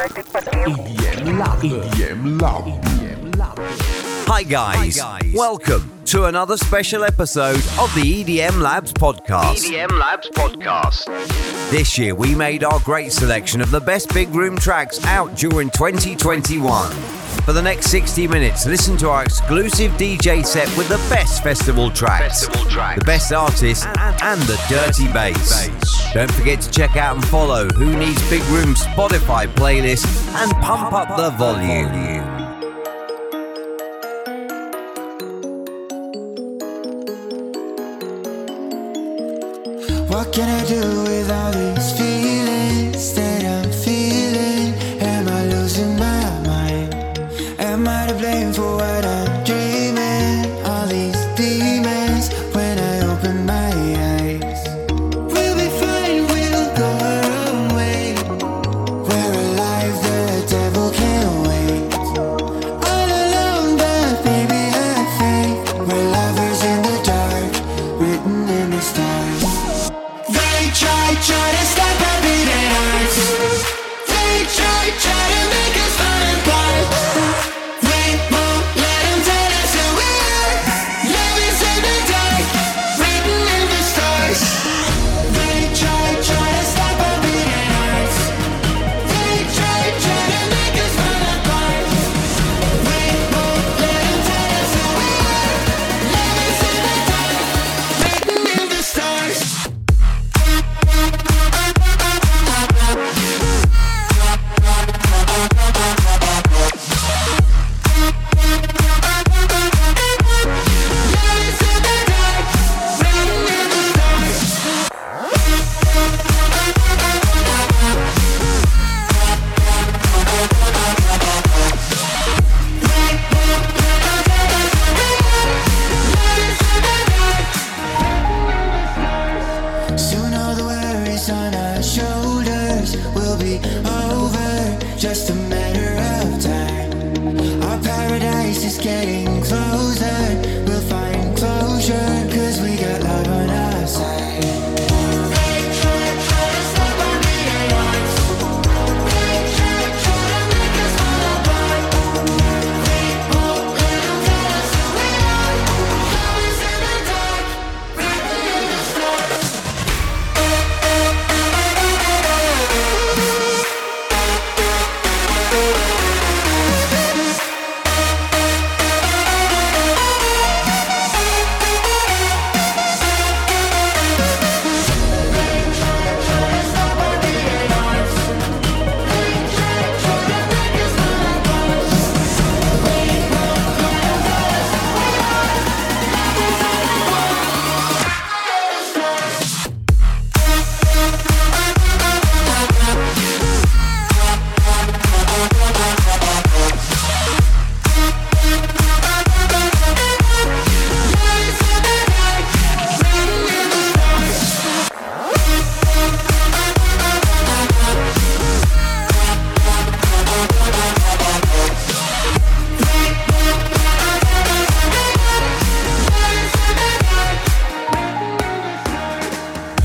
EDM Lab. EDM Lab. EDM Lab. Hi guys. Welcome to another special episode of the EDM Labs podcast. EDM Labs podcast. This year we made our great selection of the best big room tracks out during 2021. For the next 60 minutes, listen to our exclusive DJ set with the best festival tracks, Festival tracks. the best artists, and, and the dirty bass. Don't forget to check out and follow Who Needs Big Room Spotify playlist and pump up the volume. What can I do with all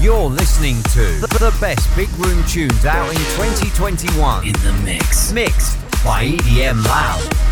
You're listening to the, best big room tunes out in 2021 in the mix. Mixed by EDM Lab.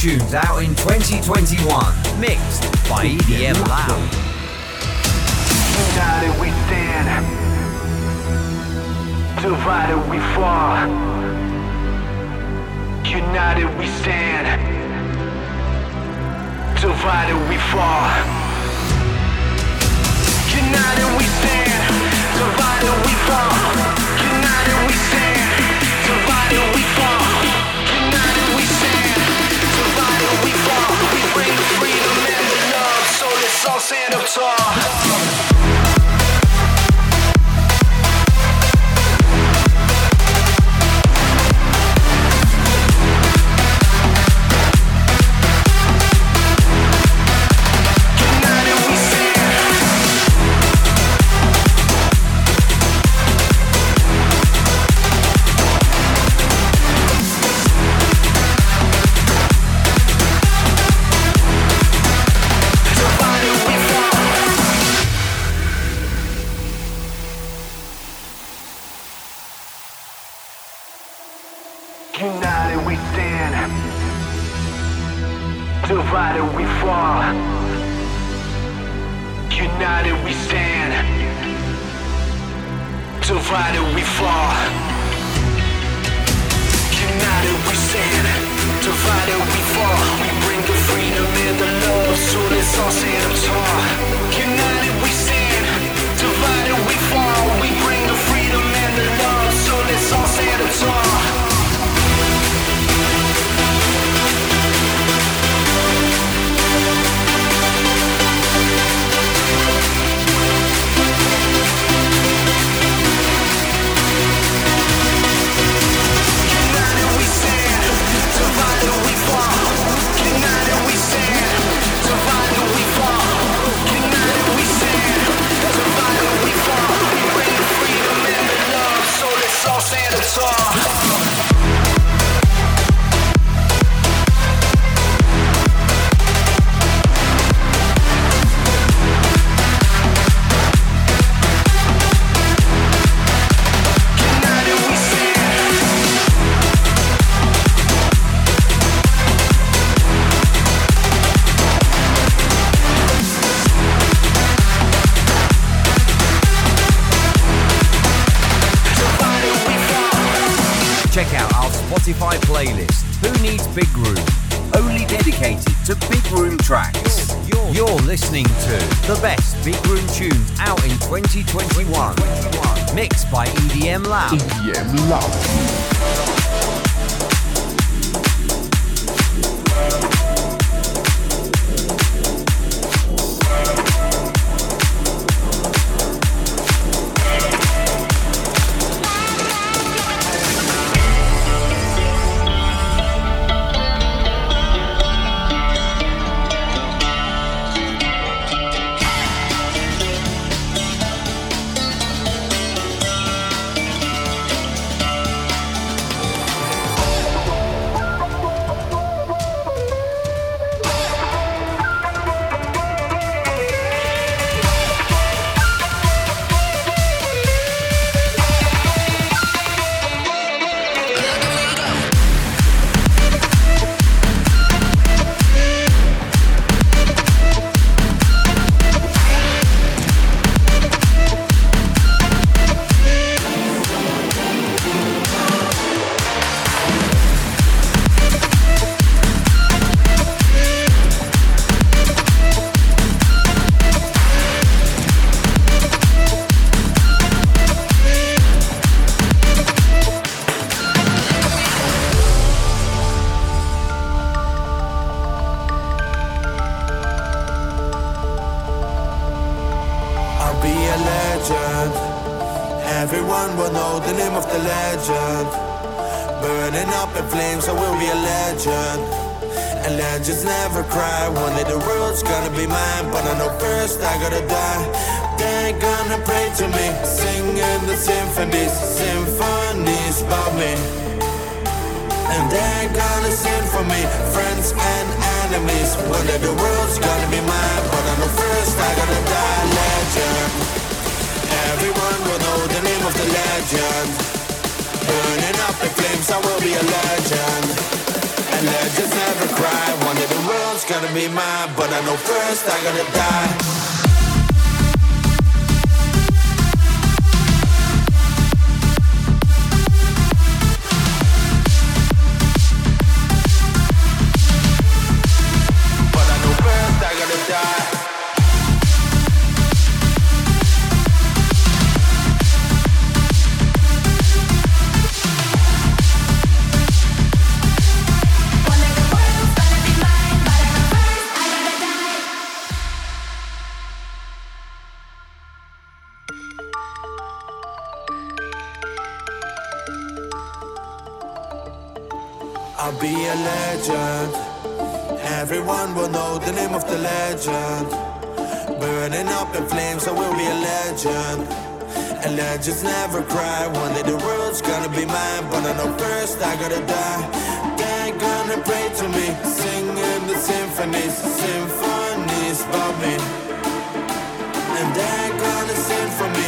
tunes out in 2021, mixed by EDM Lab. United we stand, divided we fall. United we stand, divided we fall. United we stand, divided we fall. United we stand. all stand up tall. I'll be a legend. Everyone will know the name of the legend. Burning up in flames, I will be a legend. And legends never cry. One day the world's gonna be mine, but I know first I gotta die. They're gonna pray to me, singing the symphonies, symphonies about me. And they're gonna sing for me,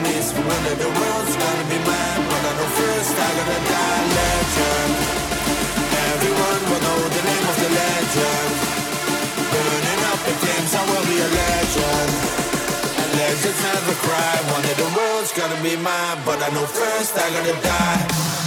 enemies. One day the world's gonna be mine, but I know first I gotta die. Legend. Everyone will know the name of the legend. Burning up in flames, I will be a legend. And legends never cry. One day the world's gonna be mine, but I know first I gotta die.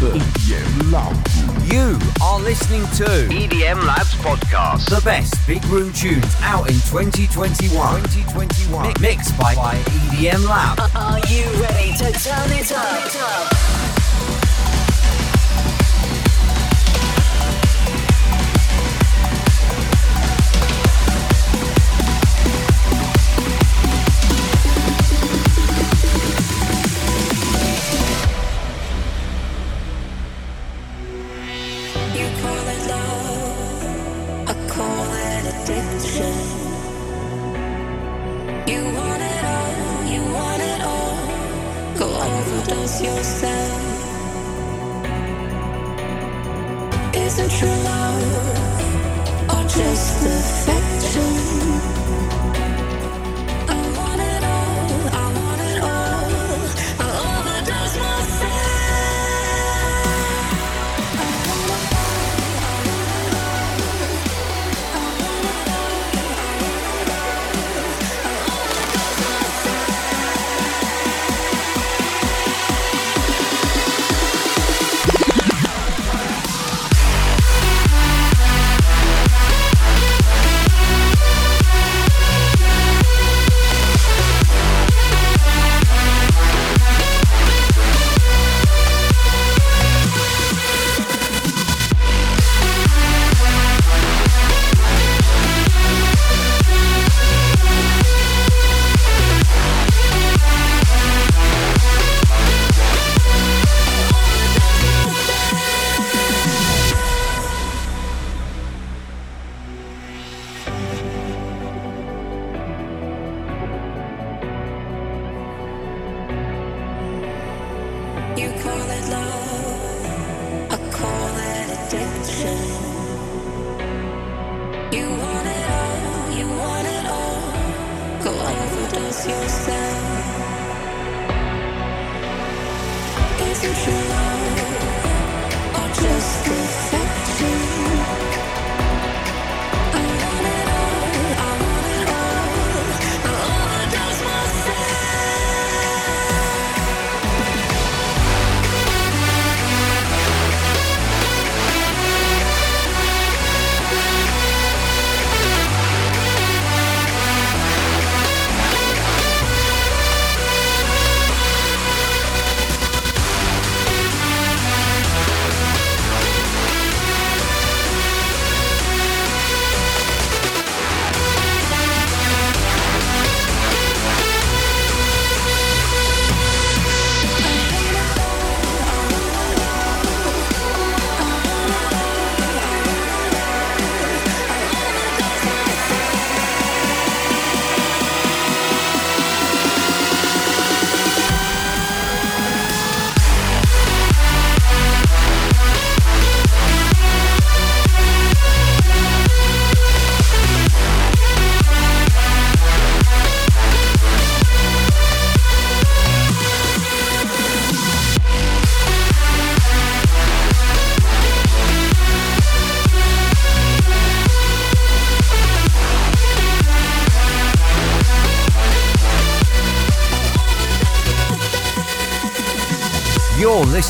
Lab. EDM. You are listening to EDM Labs Podcast. the best big room tunes out in 2021. 2021. Mi- Mixed by, by EDM Lab. Are you ready to turn it up? You true love or just affection?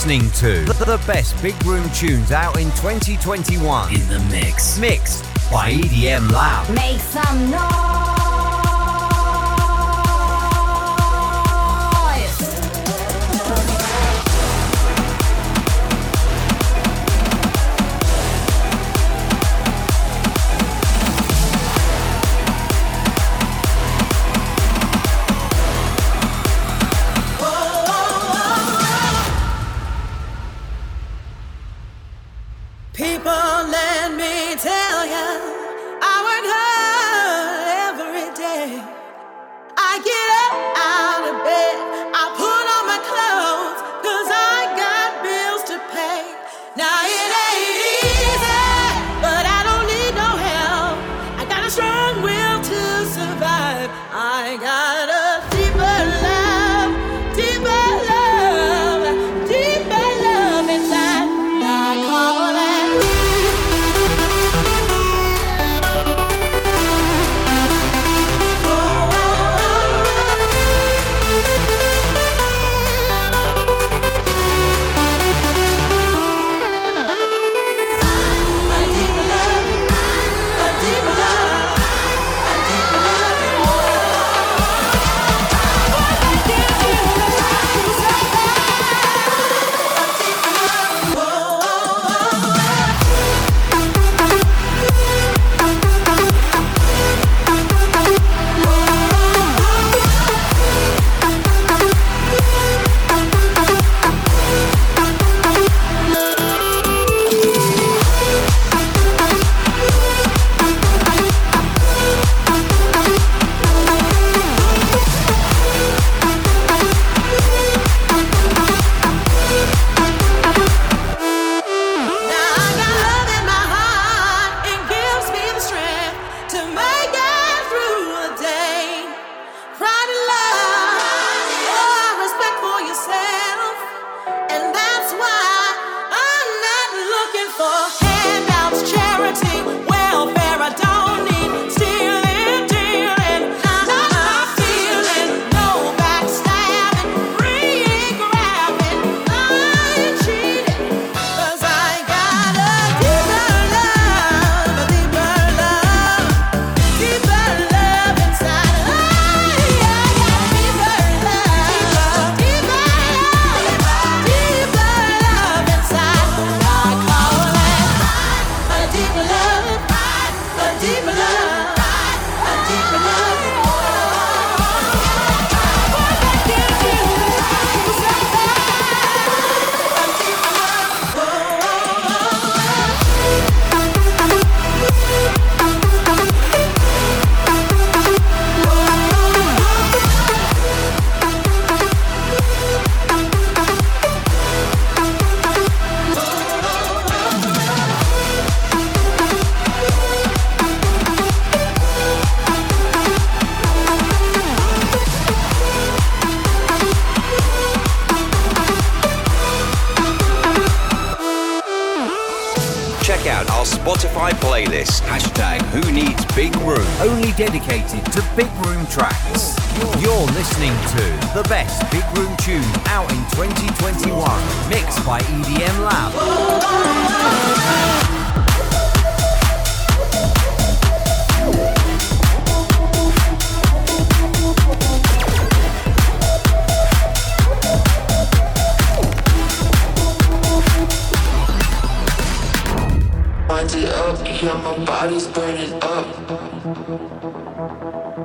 Listening to the best big room tunes out in 2021 in the mix. Mixed by EDM Lab. Make some noise. Dedicated to big room tracks. You're listening to the best big room tune out in 2021, mixed by EDM Lab. Wind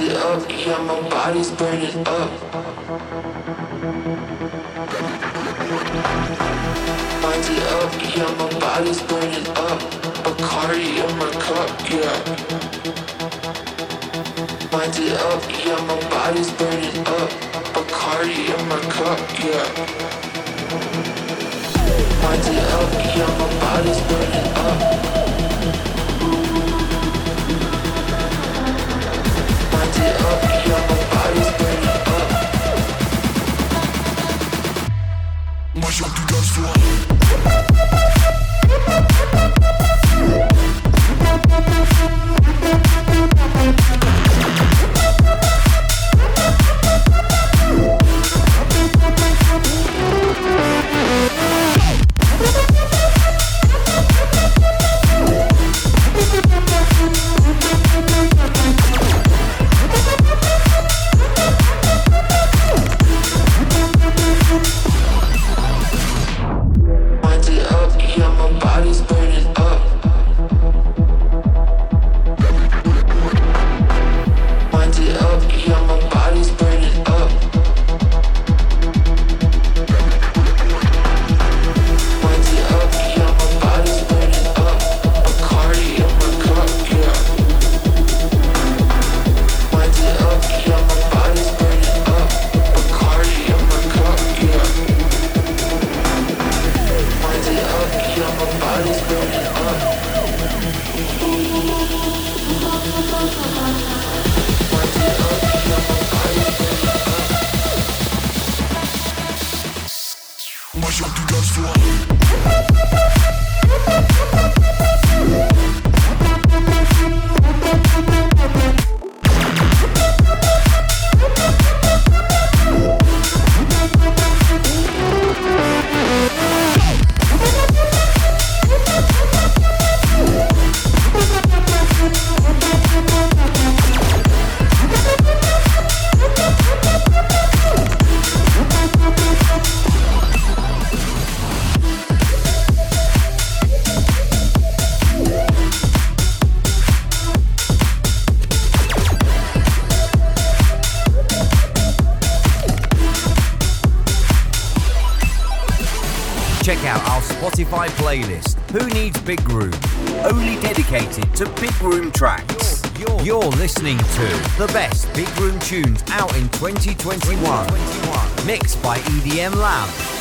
it up, yeah, my body's burning up. Wind it up, yeah, my body's burning up. Bacardi in my cup, yeah. Wind it up, yeah, my body's burning up. Bacardi in my cup, yeah. Wind it up, yeah, my body's burning up. playlist, Who Needs Big Room? Only dedicated to big room tracks. You're, you're, you're listening to the best big room tunes out in 2021. 2021. Mixed by EDM Lab.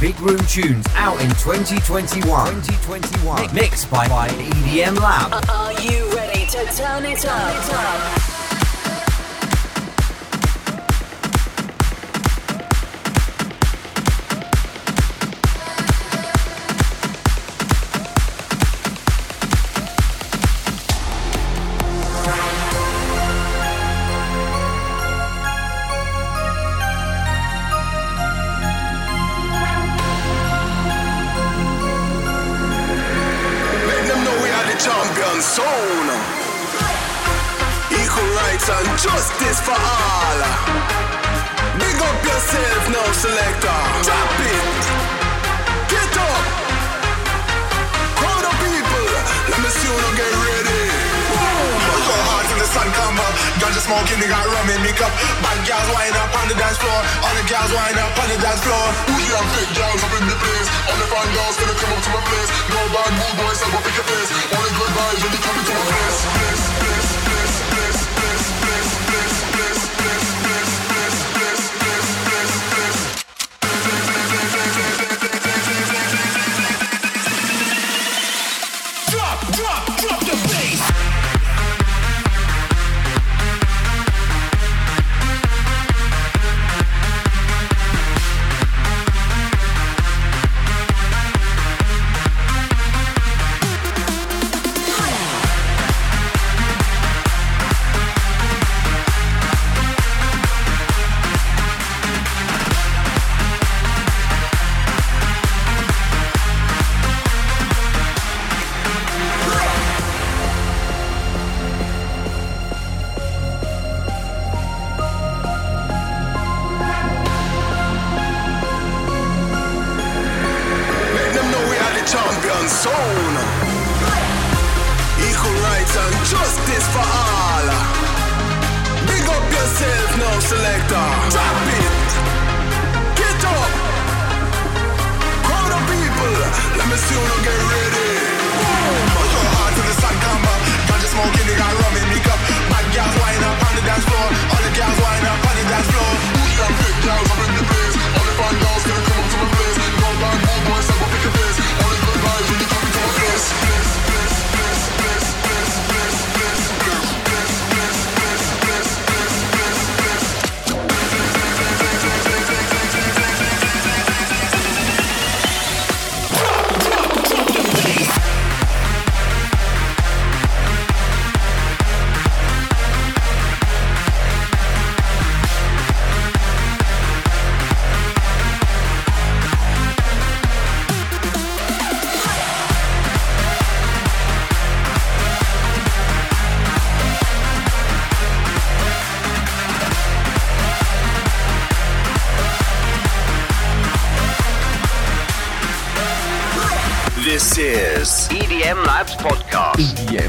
Big Room Tunes out in 2021. 2021. Mixed by, by EDM Lab. Are you ready to turn it up? Turn it up.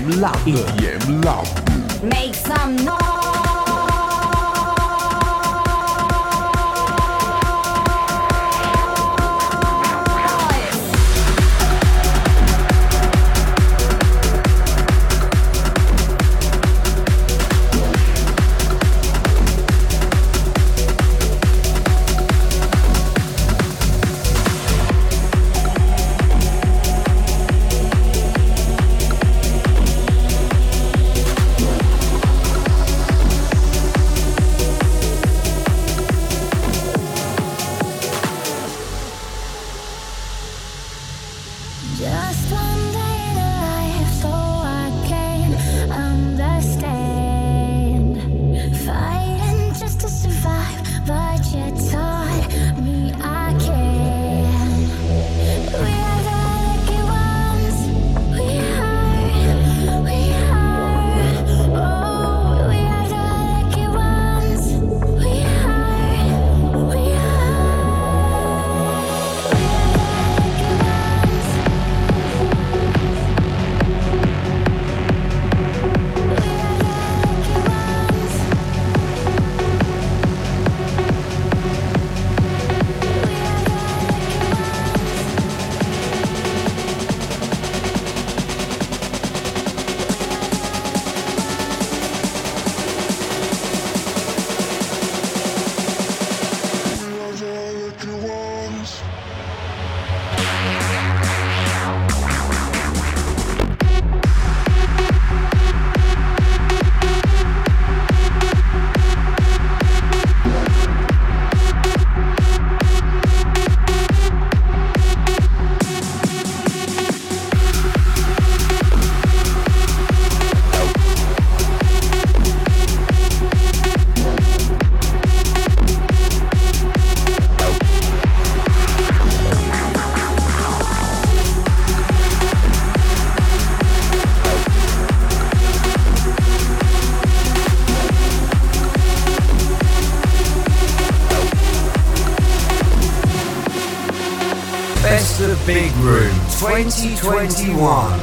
EDM Lab. EDM Lab. Make some noise. 2021.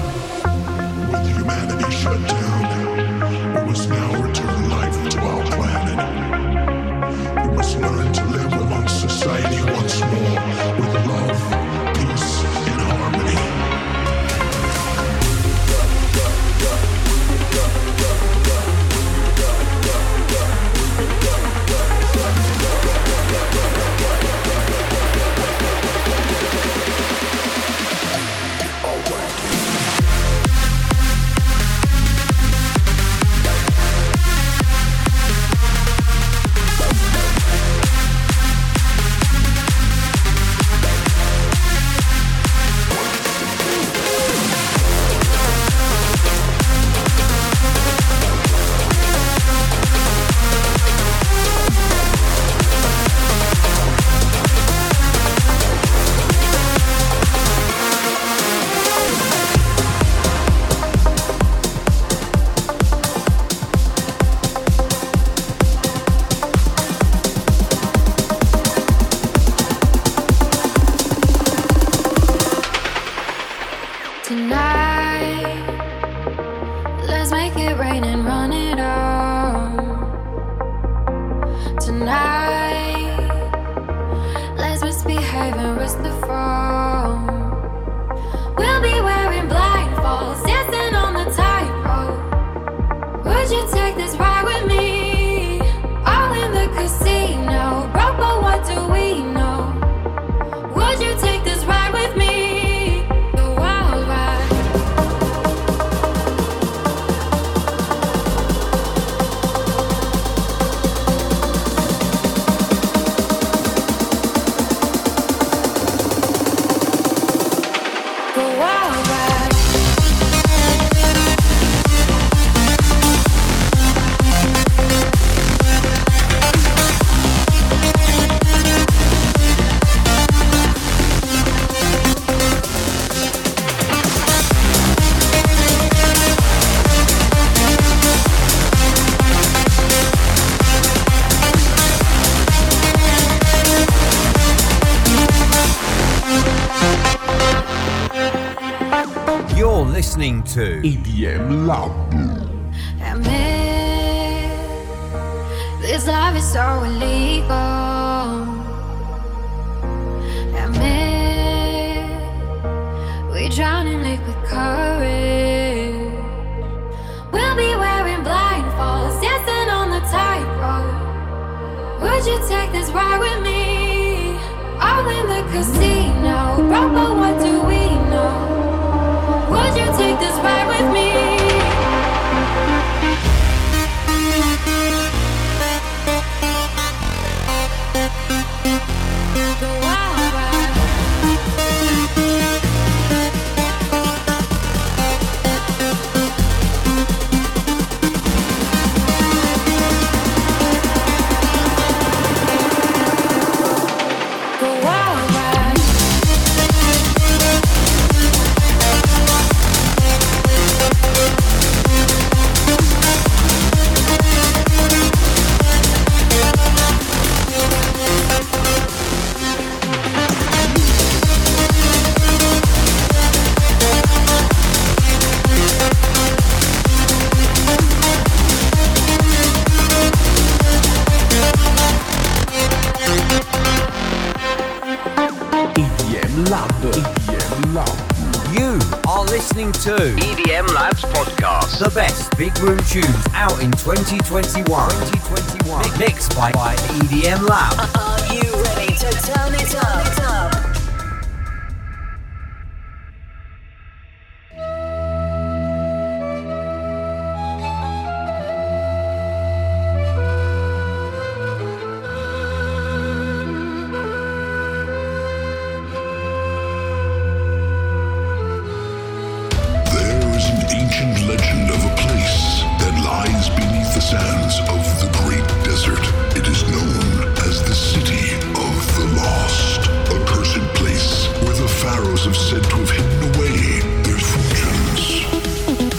To EDM Lab. Admit this love is so illegal. Admit we drown in liquid courage. We'll be wearing blindfolds, dancing on the tightrope. Would you take this ride with me? All in the casino, broke, but what do big room tunes out in 2021. 2021. Mixed by, by EDM Lab. Uh-uh, are you ready to turn it up? There is an ancient legend sands of the great desert. It is known as the City of the Lost, a cursed place where the pharaohs have said to have hidden away their fortunes.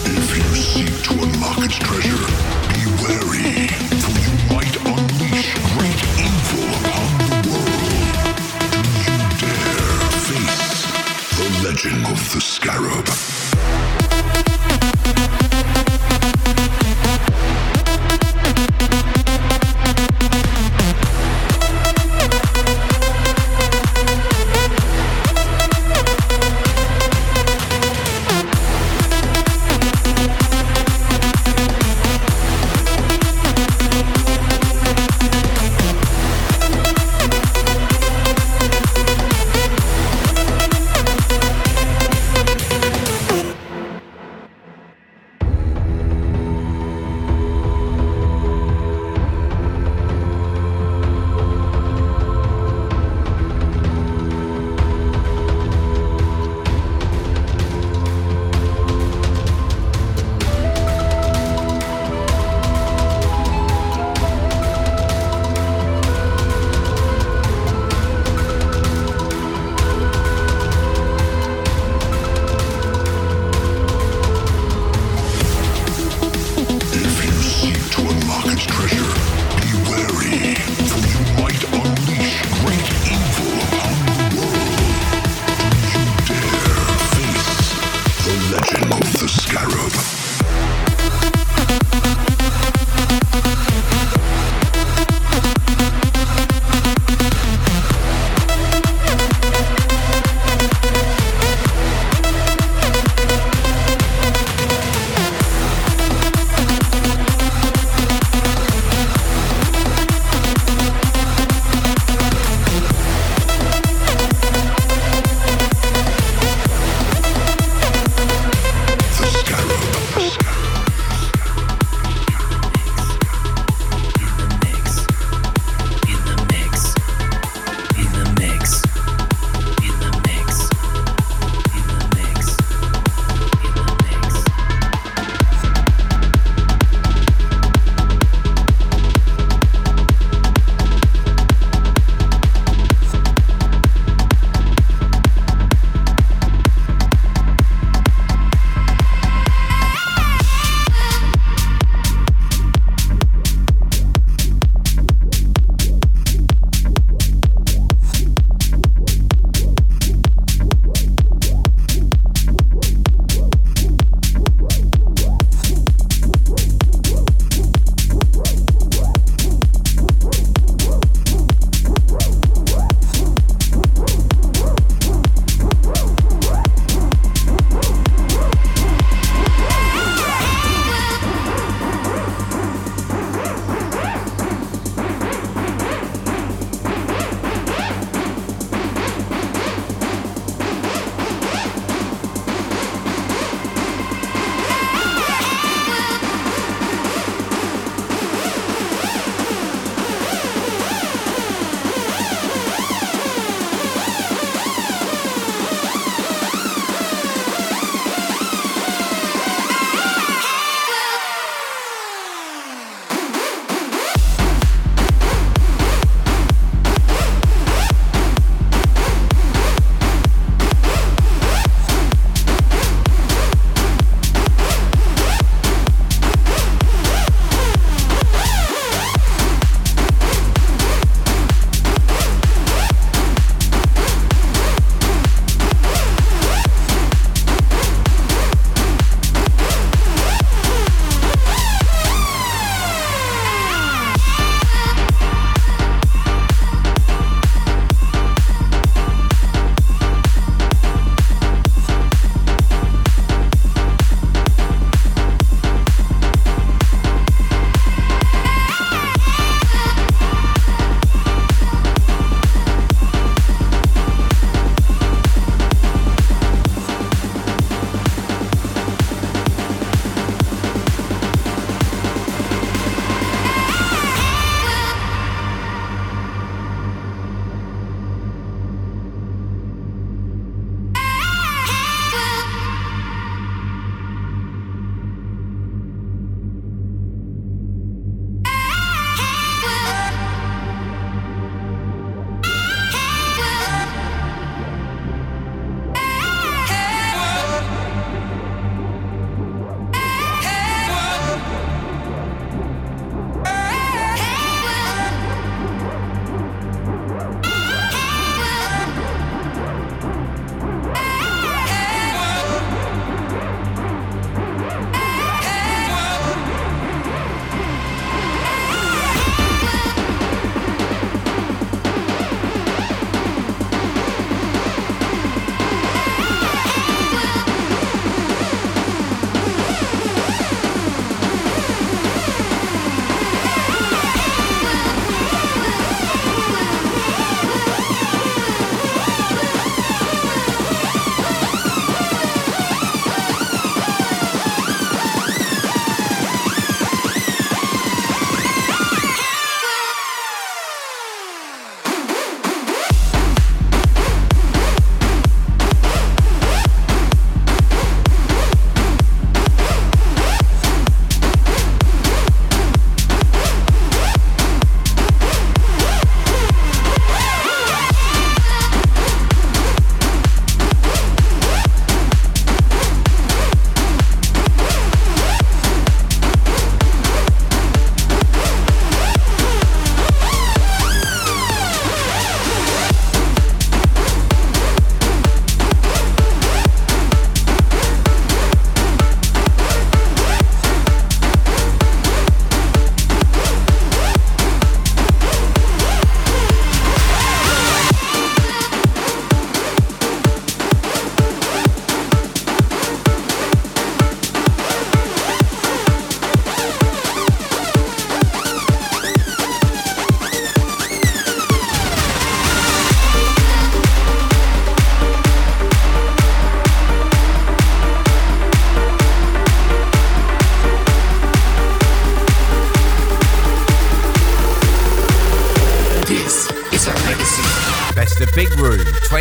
If you seek to unlock its treasure, be wary, for you might unleash great evil upon the world. Do you dare face the legend of the scarab.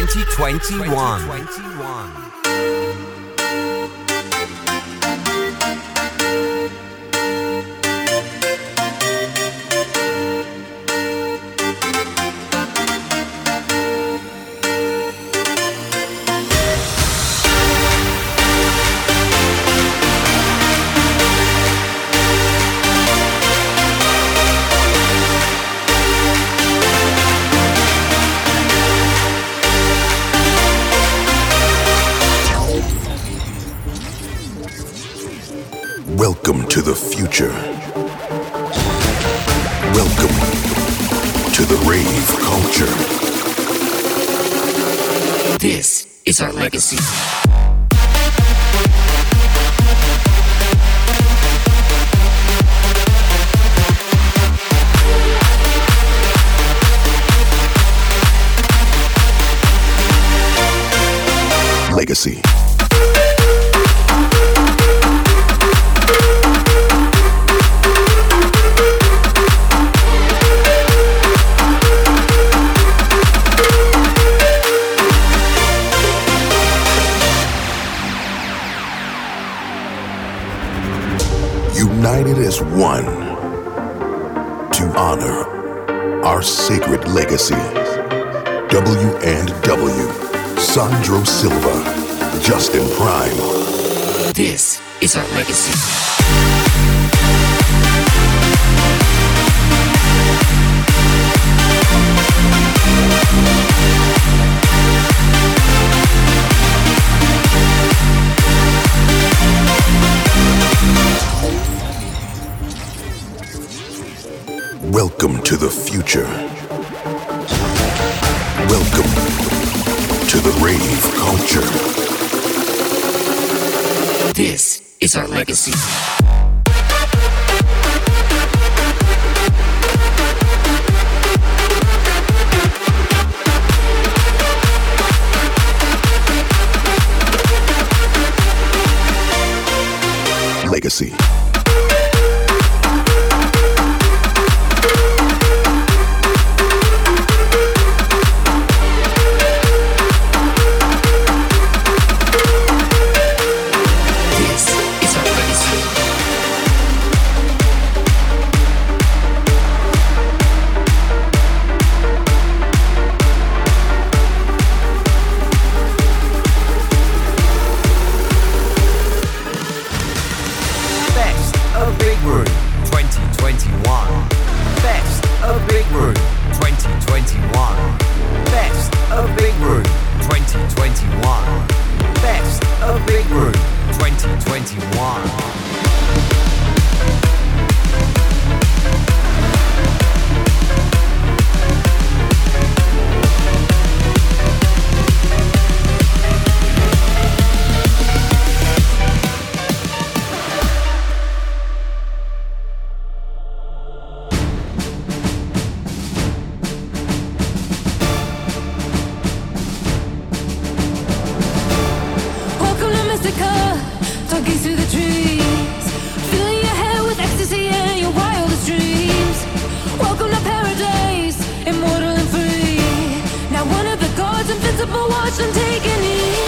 2021. 2021. as talking through the trees. Filling your head with ecstasy and your wildest dreams. Welcome to paradise, immortal and free. Now one of the gods, invincible, watch them take a knee.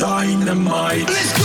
Dynamite.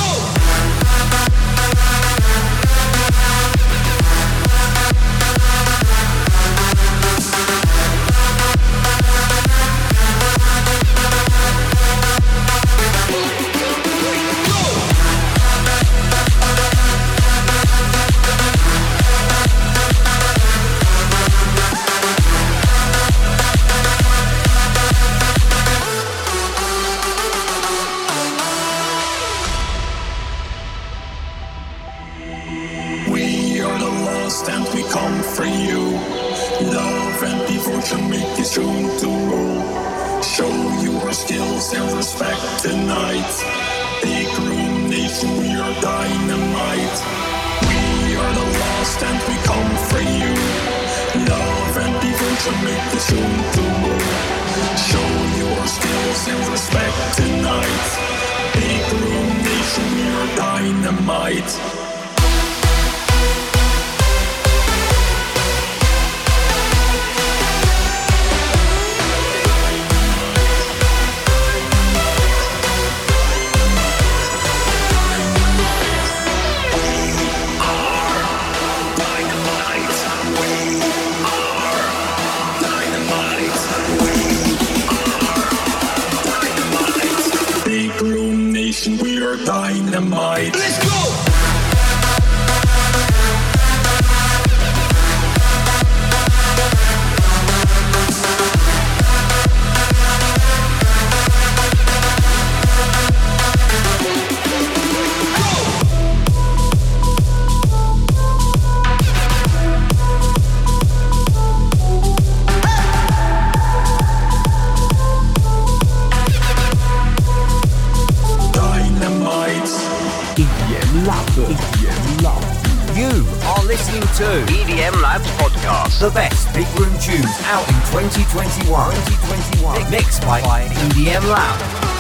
the best big room tunes out in 2021. 2021. Mixed by EDM Lab.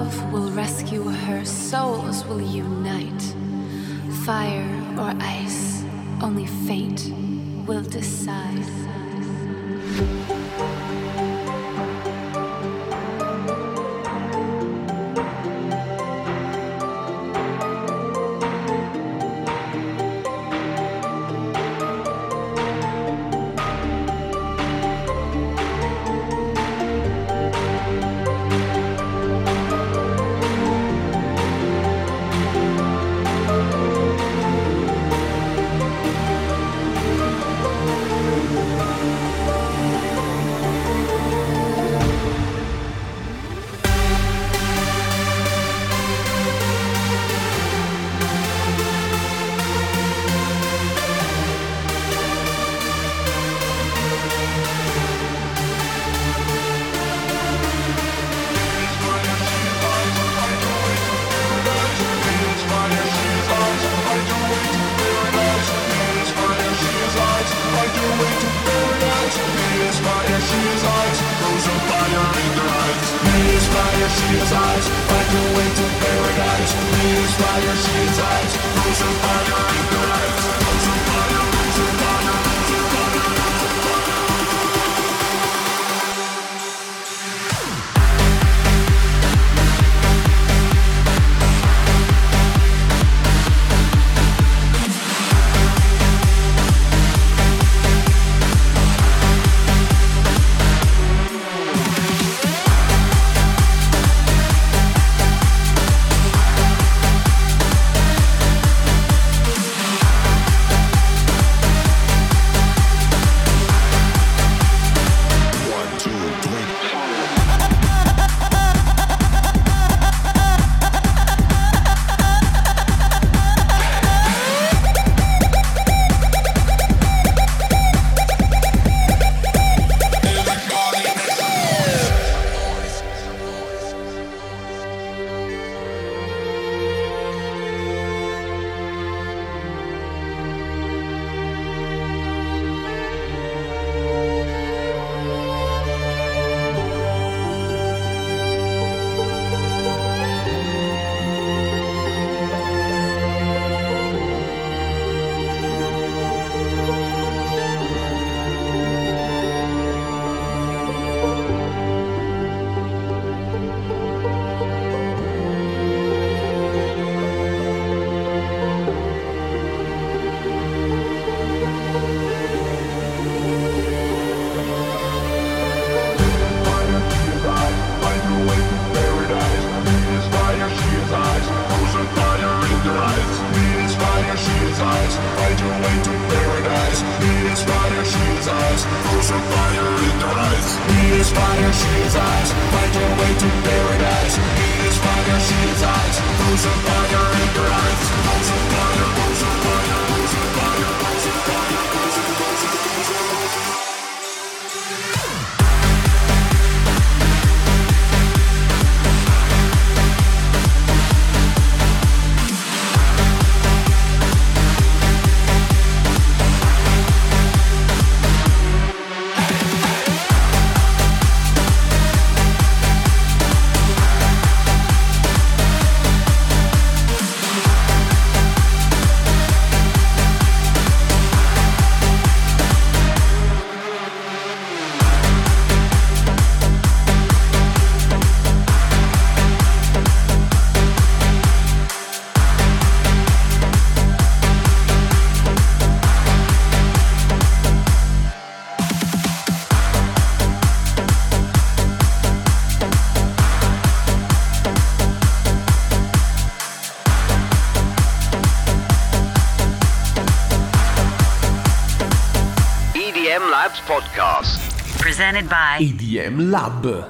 love will rescue her, souls will unite. Fire or ice, only fate will decide. Presented by EDM Lab.